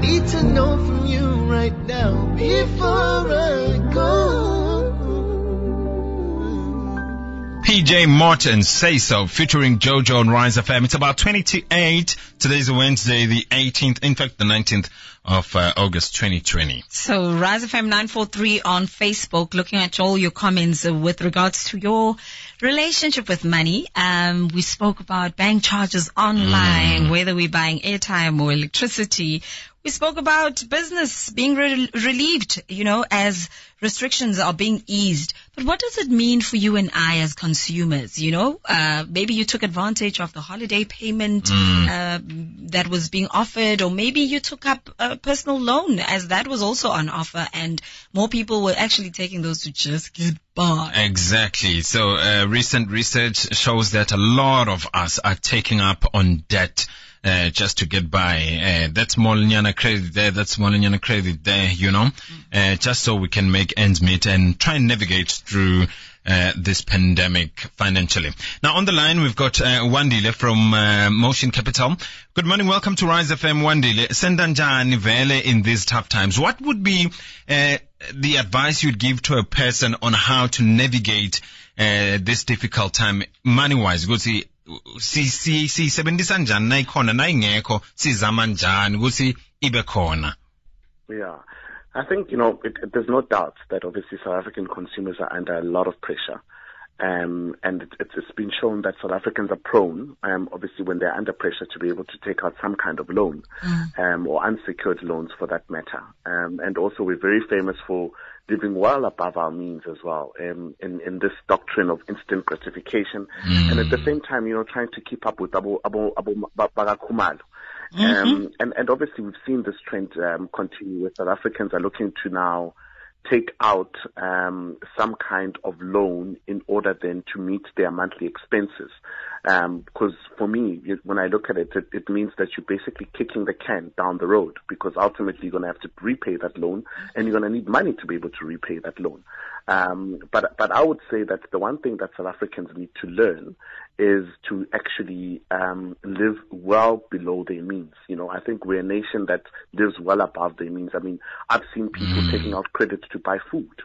need to know from you right now before I go. PJ Morton Say So featuring Jojo on Rise FM. It's about 20 to 8. Today's Wednesday, the 18th, in fact, the 19th of uh, August 2020. So Rise FM 943 on Facebook, looking at all your comments uh, with regards to your relationship with money. Um, we spoke about bank charges online, whether we're buying airtime or electricity. We spoke about business being re- relieved, you know, as restrictions are being eased. But what does it mean for you and I as consumers? You know, uh, maybe you took advantage of the holiday payment uh, that was being offered, or maybe you took up a personal loan as that was also on offer, and more people were actually taking those to just get by. Exactly. So, uh, recent research shows that a lot of us are taking up on debt. Uh, just to get by. Uh, that's Moliniana credit there, that's Moliniana credit there, you know, uh, just so we can make ends meet and try and navigate through uh, this pandemic financially. Now on the line we've got uh, Wandile from uh, Motion Capital. Good morning, welcome to Rise FM Wandile. Sendanjani vele in these tough times. What would be uh, the advice you'd give to a person on how to navigate uh, this difficult time money-wise? Ukuthi si si sisebenzisa njani nayikhona nayingekho sizama njani ukuthi ibe khona Yeah. I think, you know, it, it, there's no doubt that obviously South African consumers are under a lot of pressure. Um, and it, it's, it's been shown that South Africans are prone, um, obviously when they're under pressure to be able to take out some kind of loan, um, or unsecured loans for that matter. Um, and also we're very famous for living well above our means as well, um, in, in this doctrine of instant gratification. And at the same time, you know, trying to keep up with Abu, Abu, Abu Bagakumalo. Um, and, and obviously we've seen this trend um, continue where South Africans are looking to now take out um, some kind of loan in order then to meet their monthly expenses. Because for me, when I look at it, it, it means that you're basically kicking the can down the road because ultimately you're going to have to repay that loan and you're going to need money to be able to repay that loan. Um, but but I would say that the one thing that South Africans need to learn is to actually um, live well below their means. You know, I think we're a nation that lives well above their means. I mean, I've seen people taking out credit to buy food.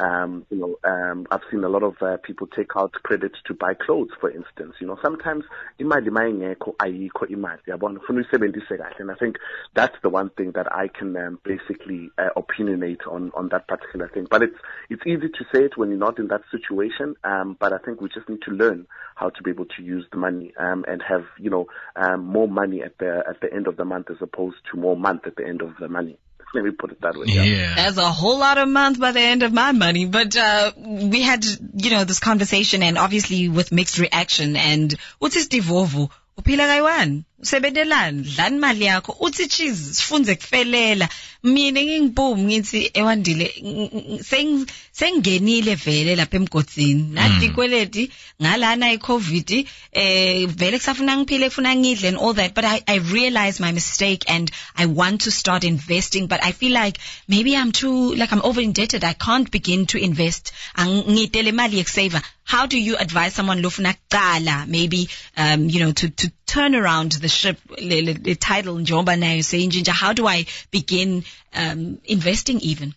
Um, you know, um, I've seen a lot of uh, people take out credit to buy clothes, for instance. You know, sometimes imali mayingekho ayikho imali yabona ufuna uyisebenzise kahle and I think that's the one thing that I can um, basically uh, opinionate on on that particular thing. But it's it's easy to say it when you're not in that situation. Um, but I think we just need to learn how to be able to use the money um, and have you know um, more money at the at the end of the month as opposed to more month at the end of the money. Let me put it that way. yeah That's a whole lot of months by the end of my money. But uh, we had, you know, this conversation and obviously with mixed reaction. And uthi Steve Wovu, uphila kayiwani usebenzelani dlani imali yakho. Uthi cheese sifunze kufelela. Mina ngingibhumi ngithi ewandile ng- ng- seng- sengingenile vele lapha emgodini nathi ikweleti ngalana icovid eh vele kusafuna ngiphile kufuna ngidle and all that but I, I realized my mistake and I want to start investing but I feel like maybe I'm too like I'm over indebted I can't begin to invest. Ngidele imali yekusaver. How do you advise someone lofuna kuqala? Maybe um you know to to turn around the ship le, le, le title njengoba nayo seyintshintsha how do I begin um investing even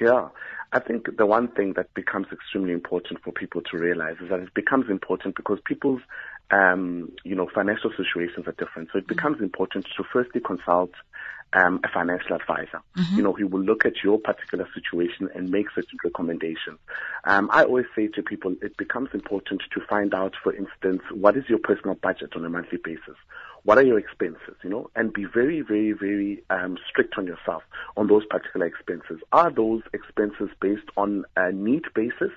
Yeah. I think the one thing that becomes extremely important for people to realize is that it becomes important because people's, um, you know, financial situations are different. So it becomes important to firstly consult um, a financial advisor. You know, he will look at your particular situation and make certain recommendations. Um, I always say to people, it becomes important to find out, for instance, what is your personal budget on a monthly basis? What are your expenses, you know, and be very, very, very um, strict on yourself on those particular expenses. Are those expenses based on a need basis?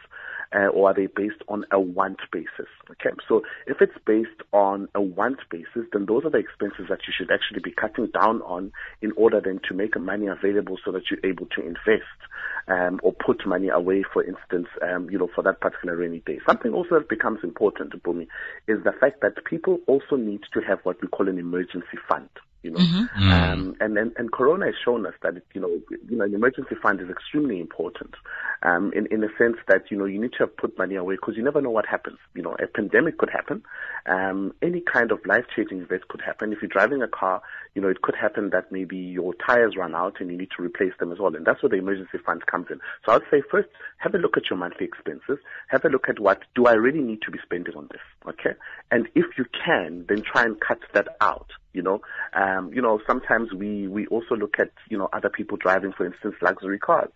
Uh, or are they based on a want basis? Okay, so if it's based on a want basis, then those are the expenses that you should actually be cutting down on in order then to make money available so that you're able to invest um, or put money away, for instance, um, you know, for that particular rainy day. Something also that becomes important, Bumi, is the fact that people also need to have what we call an emergency fund. You know, um, and, and and Corona has shown us that you know, you know, an emergency fund is extremely important, um, in in a sense that you know you need to have put money away because you never know what happens. You know, a pandemic could happen, um, any kind of life changing event could happen. If you're driving a car, you know, it could happen that maybe your tires run out and you need to replace them as well. And that's where the emergency fund comes in. So I'd say first, have a look at your monthly expenses. Have a look at what do I really need to be spending on this? Okay. And if you can, then try and cut that out. You know, um, you know, sometimes we, we also look at, you know, other people driving, for instance, luxury cars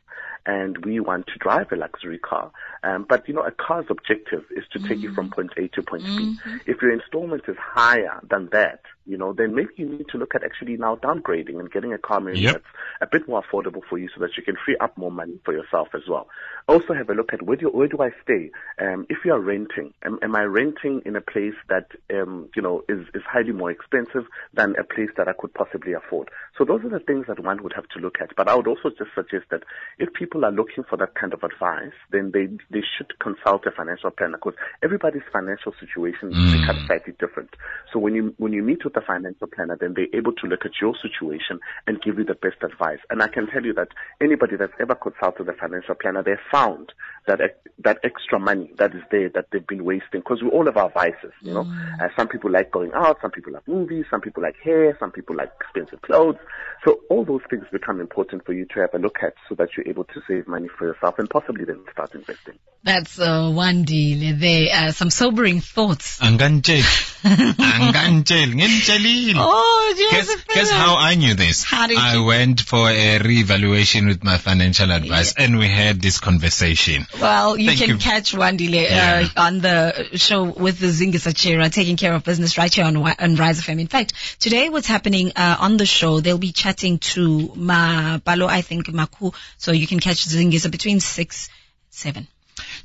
and we want to drive a luxury car. Um, but you know, a car's objective is to take you from point A to point B. If your installment is higher than that, you know, then maybe you need to look at actually now downgrading and getting a car maybe Yep. that's a bit more affordable for you so that you can free up more money for yourself as well. Also have a look at where do, where do I stay? Um, if you are renting, am, am I renting in a place that, um, you know, is, is highly more expensive than a place that I could possibly afford? So those are the things that one would have to look at. But I would also just suggest that if people are looking for that kind of advice, then they, they should consult a financial planner because everybody's financial situation is kind slightly different. So when you, when you meet with a financial planner, then they're able to look at your situation and give you the best advice. And I can tell you that anybody that's ever consulted a financial planner, they found that that extra money that is there that they've been wasting because we all have our vices, you know. Uh, some people like going out, some people like movies, some people like hair, some people like expensive clothes. So all those things become important for you to have a look at so that you're able to save money for yourself and possibly then start investing. That's uh, one deal there. Uh, some sobering thoughts. Angantsheli. Angantsheli. Ngimtshelile. Oh, Guess, Joseph. guess how I knew this? How did I you- went for a reevaluation with my financial advice and we had this conversation. Well, you Thank can you. catch Wandile Yeah. uh, on the show with the Zingis Achira, taking care of business right here on, on Rise FM. In fact, today what's happening uh, on the show, they'll be chatting to Mapalo, I think, Makhu. So you can catch Zingisa between 6, 7.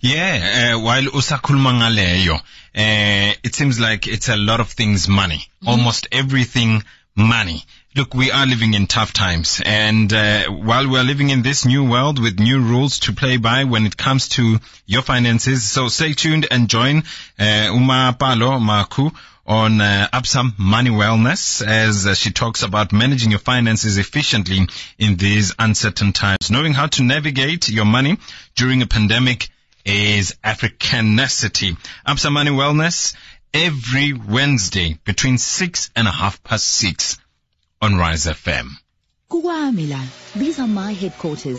Yeah, uh, while usakhuluma ngaleyo, uh, it seems like it's a lot of things money. Almost everything money. Look, we are living in tough times and uh, while we're living in this new world with new rules to play by when it comes to your finances, so stay tuned and join uh, uMapalo Makhu on uh, Absam Money Wellness as uh, she talks about managing your finances efficiently in these uncertain times. Knowing how to navigate your money during a pandemic is Africanicity. Absa Money Wellness every Wednesday between six and a half past six on Rise FM. Kukwami la. These are my headquarters.